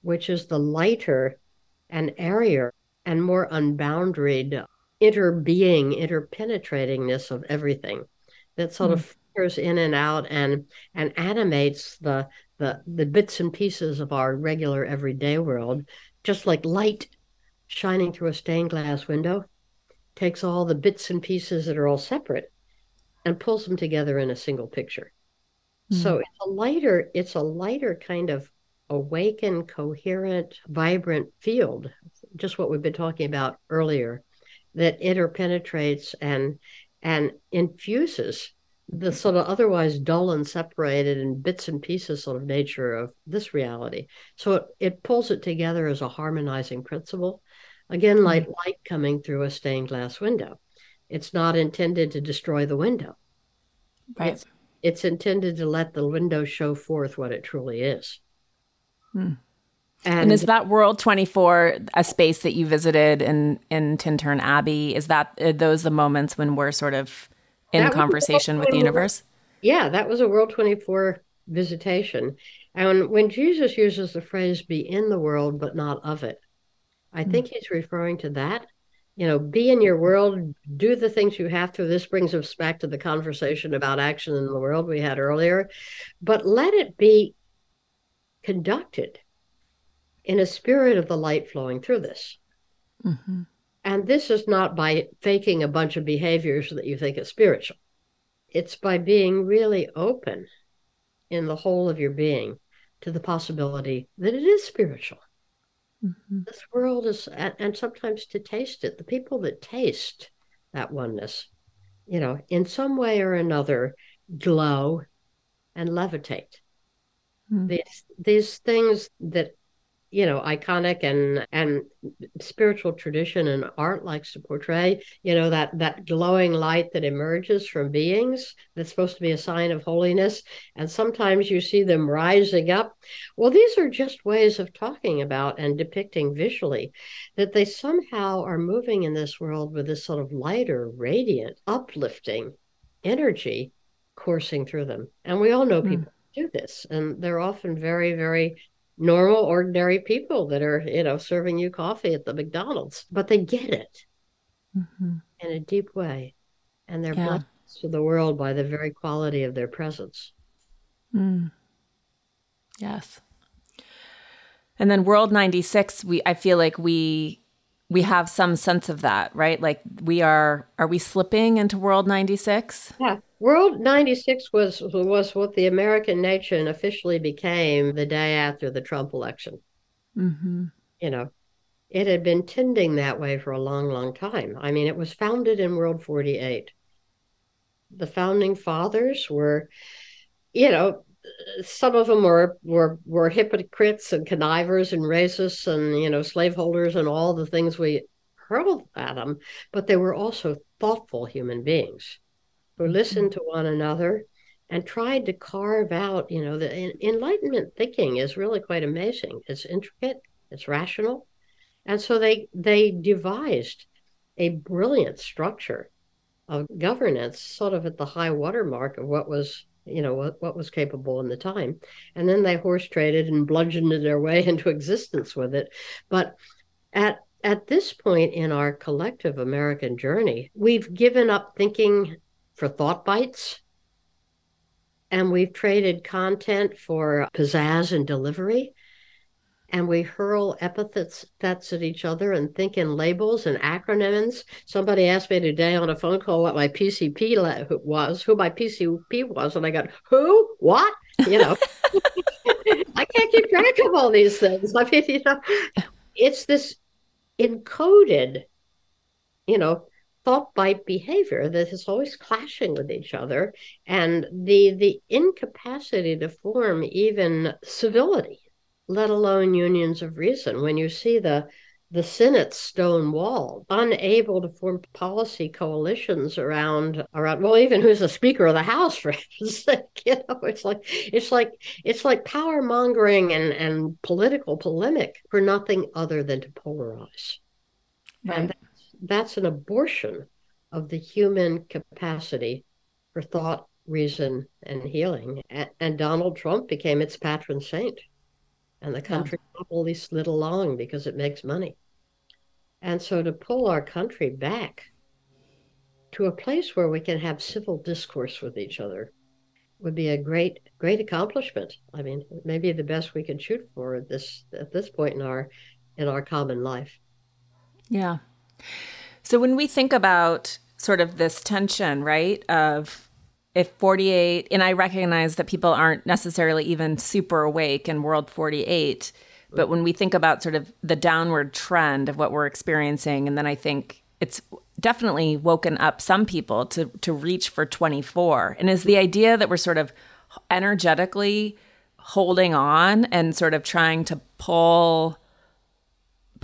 which is the lighter and airier and more unboundaried interbeing, interpenetratingness of everything that sort mm. of filters in and out and and animates the the the bits and pieces of our regular everyday world, just like light shining through a stained glass window, takes all the bits and pieces that are all separate and pulls them together in a single picture. Mm. So it's a lighter, it's a lighter kind of awakened, coherent, vibrant field, just what we've been talking about earlier, that interpenetrates and and infuses the sort of otherwise dull and separated and bits and pieces sort of nature of this reality. So it, it pulls it together as a harmonizing principle. Again, like mm-hmm. light coming through a stained glass window. It's not intended to destroy the window. Right. It's, it's intended to let the window show forth what it truly is. Hmm. And, and, is that World 24 a space that you visited in in Tintern Abbey? Is that those the moments when we're sort of in conversation with the universe? Yeah, that was a World 24 visitation. And when Jesus uses the phrase be in the world but not of it, I mm think he's referring to that. You know, be in your world, do the things you have to. This brings us back to the conversation about action in the world we had earlier, but let it be conducted in a spirit of the light flowing through this. Mm-hmm. And this is not by faking a bunch of behaviors that you think is spiritual. It's by being really open in the whole of your being to the possibility that it is spiritual. Mm-hmm. This world is, and sometimes to taste it, the people that taste that oneness, you know, in some way or another, glow and levitate. Mm-hmm. These these things that you know iconic and and spiritual tradition and art likes to portray you know that that glowing light that emerges from beings that's supposed to be a sign of holiness and sometimes you see them rising up well these are just ways of talking about and depicting visually that they somehow are moving in this world with this sort of lighter radiant uplifting energy coursing through them and we all know hmm. people mm. do this and they're often very very normal, ordinary people that are, you know, serving you coffee at the McDonald's, but they get it mm-hmm. in a deep way. And they're yeah. blessed to the world by the very quality of their presence. Mm. Yes. And then World 96, we I feel like we we have some sense of that, right? Like we are are we slipping into World 96? Yeah. World 96 was was what the American nation officially became the day after the Trump election. Mm-hmm. You know, it had been tending that way for a long, long time. I mean, it was founded in World 48. The founding fathers were, you know, some of them were were were hypocrites and connivers and racists and you know slaveholders and all the things we hurled at them, but they were also thoughtful human beings who listened mm-hmm. to one another and tried to carve out, you know, the enlightenment thinking is really quite amazing. It's intricate, it's rational. And so they they devised a brilliant structure of governance sort of at the high watermark of what was you know what, what was capable in the time and then they horse traded and bludgeoned their way into existence with it but at at this point in our collective american journey we've given up thinking for thought bites. And we've traded content for pizzazz and delivery. And we hurl epithets that's at each other and think in labels and acronyms. Somebody asked me today on a phone call what my PCP was, who my PCP was, and I got who, what, you know. I can't keep track of all these things. I mean, you know, it's this encoded, you know, thought bite behavior that is always clashing with each other and the the incapacity to form even civility let alone unions of reason when you see the the Senate stone wall, unable to form policy coalitions around around well, even who's the Speaker of the House, for instance. you know, it's like it's like it's like power mongering and, and political polemic for nothing other than to polarize. Right. And that's an abortion of the human capacity for thought, reason, and healing. And, and Donald Trump became its patron saint. And the country yeah. happily slid along because it makes money. And so to pull our country back to a place where we can have civil discourse with each other would be a great great accomplishment. I mean, maybe the best we can shoot for at this at this point in our in our common life. Yeah. So when we think about sort of this tension, right, of if 48 and I recognize that people aren't necessarily even super awake in world 48, but when we think about sort of the downward trend of what we're experiencing and then I think it's definitely woken up some people to to reach for 24 and is the idea that we're sort of energetically holding on and sort of trying to pull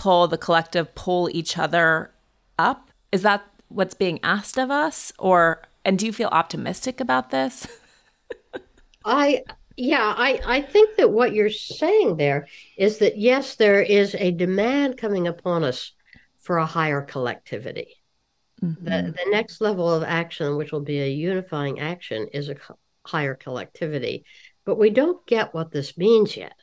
pull the collective pull each other up is that what's being asked of us or and do you feel optimistic about this i yeah i i think that what you're saying there is that yes there is a demand coming upon us for a higher collectivity. Mm-hmm. The, the next level of action, which will be a unifying action, is a higher collectivity. But we don't get what this means yet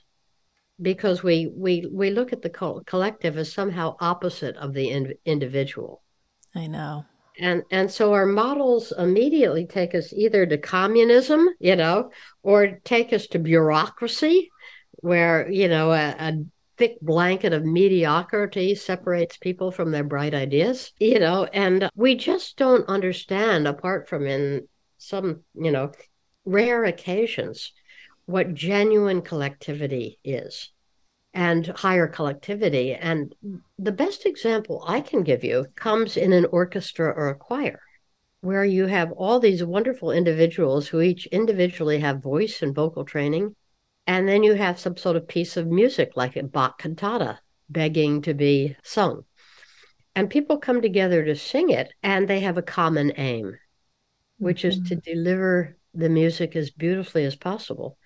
because we, we, we look at the co- collective as somehow opposite of the in- individual. I know. And, and so our models immediately take us either to communism, you know, or take us to bureaucracy, where, you know, a, a thick blanket of mediocrity separates people from their bright ideas, you know, and we just don't understand, apart from in some, you know, rare occasions, what genuine collectivity is and higher collectivity. And the best example I can give you comes in an orchestra or a choir. Where you have all these wonderful individuals who each individually have voice and vocal training, and then you have some sort of piece of music like a Bach cantata begging to be sung. And people come together to sing it, and they have a common aim, which mm-hmm. is to mm-hmm. deliver the music as beautifully as possible,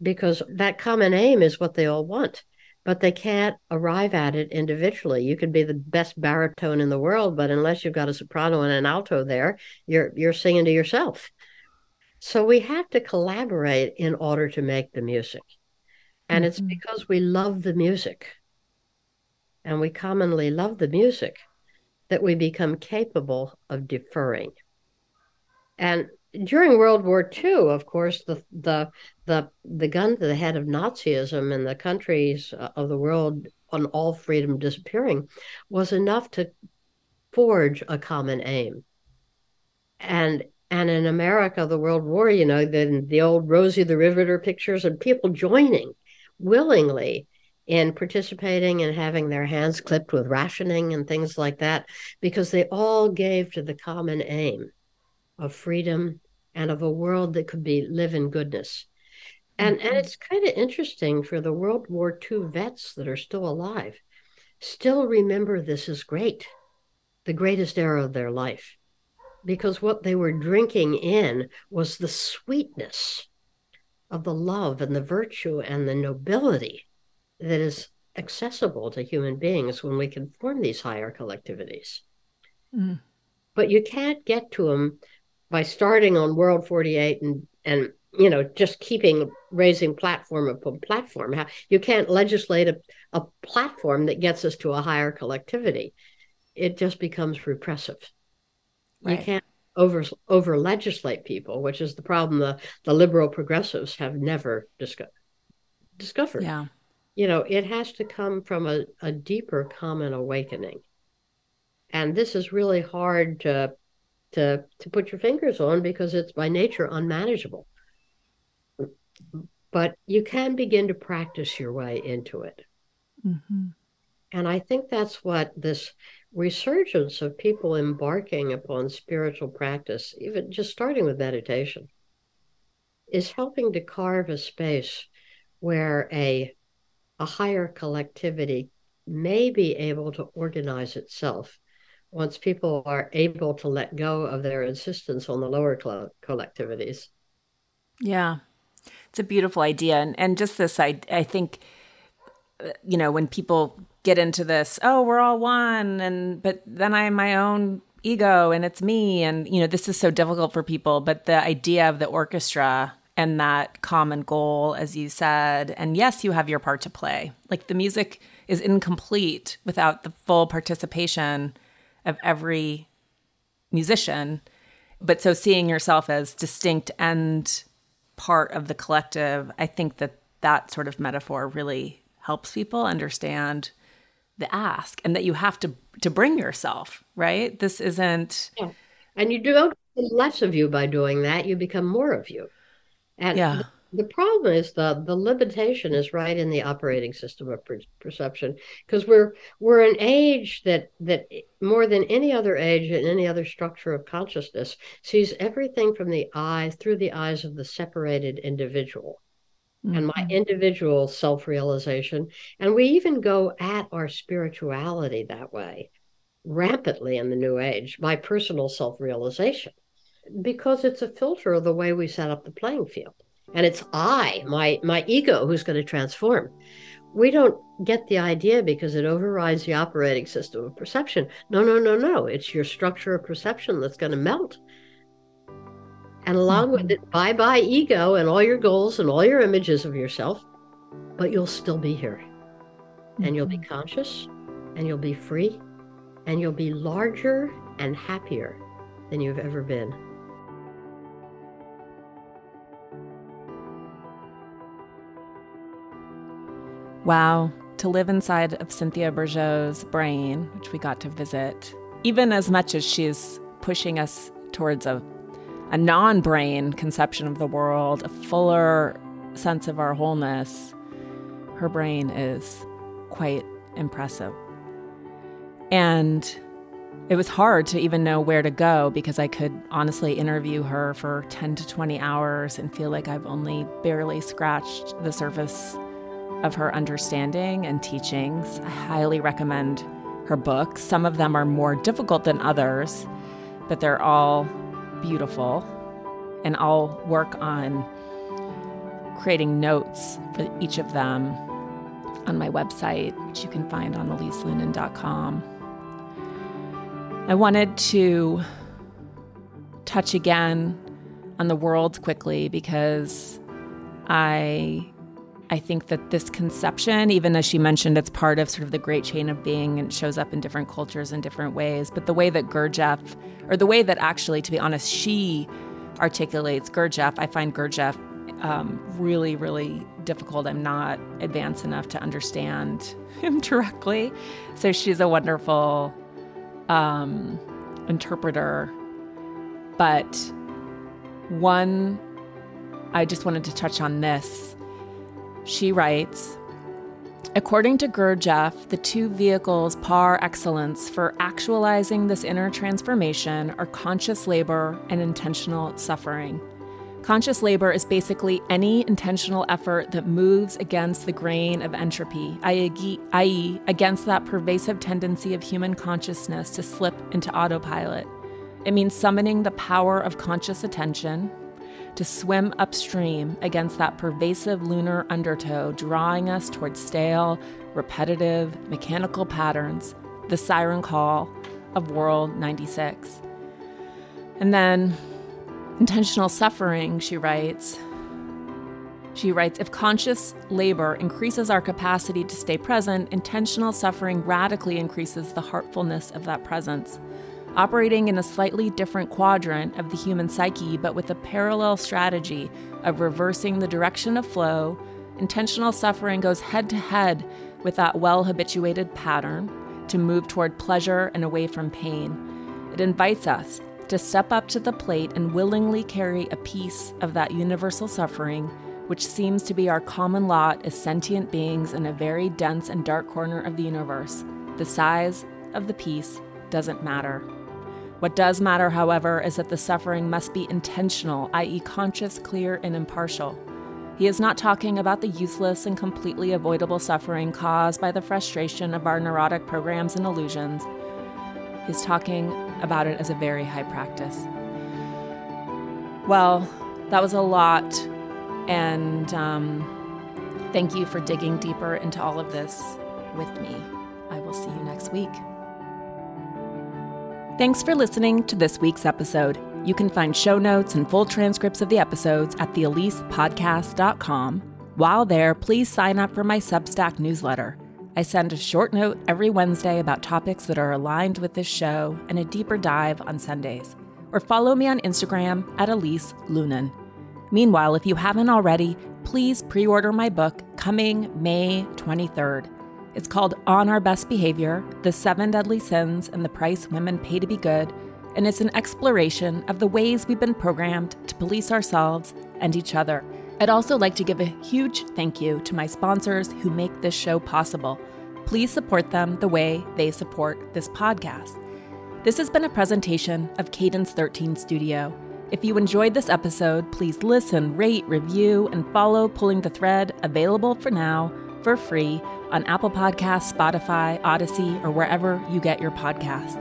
because that common aim is what they all want. But they can't arrive at it individually. You can be the best baritone in the world, but unless you've got a soprano and an alto there, you're you're singing to yourself. So we have to collaborate in order to make the music. And mm-hmm. it's because we love the music and we commonly love the music that we become capable of deferring. And during World War II, of course, the the the the gun to the head of Nazism in the countries uh, of the world on all freedom disappearing was enough to forge a common aim. And and in America, the World War, you know, then the old Rosie the Riveter pictures and people joining willingly in participating and having their hands clipped with rationing and things like that, because they all gave to the common aim of freedom and of a world that could be live in goodness. And mm-hmm. and it's kind of interesting for the World War II vets that are still alive, still remember this is great, the greatest era of their life because what they were drinking in was the sweetness of the love and the virtue and the nobility that is accessible to human beings when we can form these higher collectivities. Mm. But you can't get to them by starting on World 48 and and you know just keeping raising platform upon platform. You can't legislate a, a platform that gets us to a higher collectivity. It just becomes repressive. Right. You can't over over legislate people, which is the problem the, the liberal progressives have never disco- discovered. Yeah. You know, it has to come from a, a deeper common awakening. And this is really hard to to to put your fingers on because it's by nature unmanageable. But you can begin to practice your way into it. Mm-hmm. And I think that's what this resurgence of people embarking upon spiritual practice, even just starting with meditation, is helping to carve a space where a, a higher collectivity may be able to organize itself once people are able to let go of their insistence on the lower collectivities. Yeah, it's a beautiful idea. And, and just this, I, I think, uh, you know, when people get into this oh we're all one and but then i am my own ego and it's me and you know this is so difficult for people but the idea of the orchestra and that common goal as you said and yes you have your part to play like the music is incomplete without the full participation of every musician. But so seeing yourself as distinct and part of the collective, I think that that sort of metaphor really helps people understand the ask and that you have to to bring yourself, right? This isn't yeah. And you don't less of you by doing that, you become more of you. And yeah. The, problem is the the limitation is right in the operating system of per- perception because we're we're an age that that more than any other age and any other structure of consciousness sees everything from the eye through the eyes of the separated individual and my mm-hmm. individual self realization. And we even go at our spirituality that way rampantly in the new age, my personal self realization, because it's a filter of the way we set up the playing field. And it's I, my, my ego, who's going to transform. We don't get the idea because it overrides the operating system of perception. No, no, no, no. It's your structure of perception that's going to melt and along with it, bye bye ego and all your goals and all your images of yourself, but you'll still be here. And you'll be mm-hmm. conscious and you'll be free and you'll be larger and happier than you've ever been. Wow, to live inside of Cynthia Bourgeault's brain, which we got to visit, even as much as she's pushing us towards a a non brain conception of the world, a fuller sense of our wholeness, her brain is quite impressive. And it was hard to even know where to go because I could honestly interview her for 10 to 20 hours and feel like I've only barely scratched the surface of her understanding and teachings. I highly recommend her books. Some of them are more difficult than others, but they're all beautiful. And I'll work on creating notes for each of them on my website, which you can find on eliseloehnen.com. I wanted to touch again on the world quickly because I I think that this conception, even as she mentioned, it's part of sort of the great chain of being and shows up in different cultures in different ways. But the way that Gurdjieff, or the way that actually, to be honest, she articulates Gurdjieff, I find Gurdjieff um, really, really difficult. I'm not advanced enough to understand him directly. So she's a wonderful um, interpreter. But one, I just wanted to touch on this she writes According to Gurdjieff, the two vehicles par excellence for actualizing this inner transformation are conscious labor and intentional suffering. Conscious labor is basically any intentional effort that moves against the grain of entropy, i.e., against that pervasive tendency of human consciousness to slip into autopilot. It means summoning the power of conscious attention, to swim upstream against that pervasive lunar undertow, drawing us towards stale, repetitive, mechanical patterns, the siren call of World 96. And then, intentional suffering, she writes. She writes If conscious labor increases our capacity to stay present, intentional suffering radically increases the heartfulness of that presence operating in a slightly different quadrant of the human psyche, but with a parallel strategy of reversing the direction of flow, intentional suffering goes head to head with that well habituated pattern to move toward pleasure and away from pain. It invites us to step up to the plate and willingly carry a piece of that universal suffering, which seems to be our common lot as sentient beings in a very dense and dark corner of the universe. The size of the piece doesn't matter. What does matter, however, is that the suffering must be intentional, i.e., conscious, clear, and impartial. He is not talking about the useless and completely avoidable suffering caused by the frustration of our neurotic programs and illusions. He's talking about it as a very high practice. Well, that was a lot, and um, thank you for digging deeper into all of this with me. I will see you next week. Thanks for listening to this week's episode. You can find show notes and full transcripts of the episodes at theelisepodcast.com. While there, please sign up for my Substack newsletter. I send a short note every Wednesday about topics that are aligned with this show and a deeper dive on Sundays. Or follow me on Instagram at Elise Loehnen. Meanwhile, if you haven't already, please pre order my book coming May 23rd. It's called On Our Best Behavior The Seven Deadly Sins and the Price Women Pay to Be Good, and it's an exploration of the ways we've been programmed to police ourselves and each other. I'd also like to give a huge thank you to my sponsors who make this show possible. Please support them the way they support this podcast. This has been a presentation of Cadence 13 Studio. If you enjoyed this episode, please listen, rate, review, and follow Pulling the Thread, available for now for free on Apple Podcasts, Spotify, Odyssey, or wherever you get your podcasts.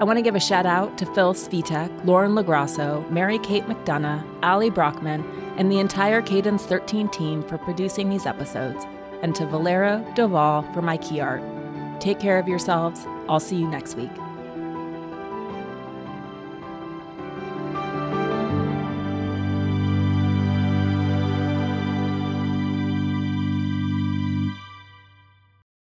I want to give a shout out to Phil Svitek, Lauren Lagrasso, Mary Kate McDonough, Ali Brockman, and the entire Cadence 13 team for producing these episodes, and to Valero Doval for my key art. Take care of yourselves. I'll see you next week.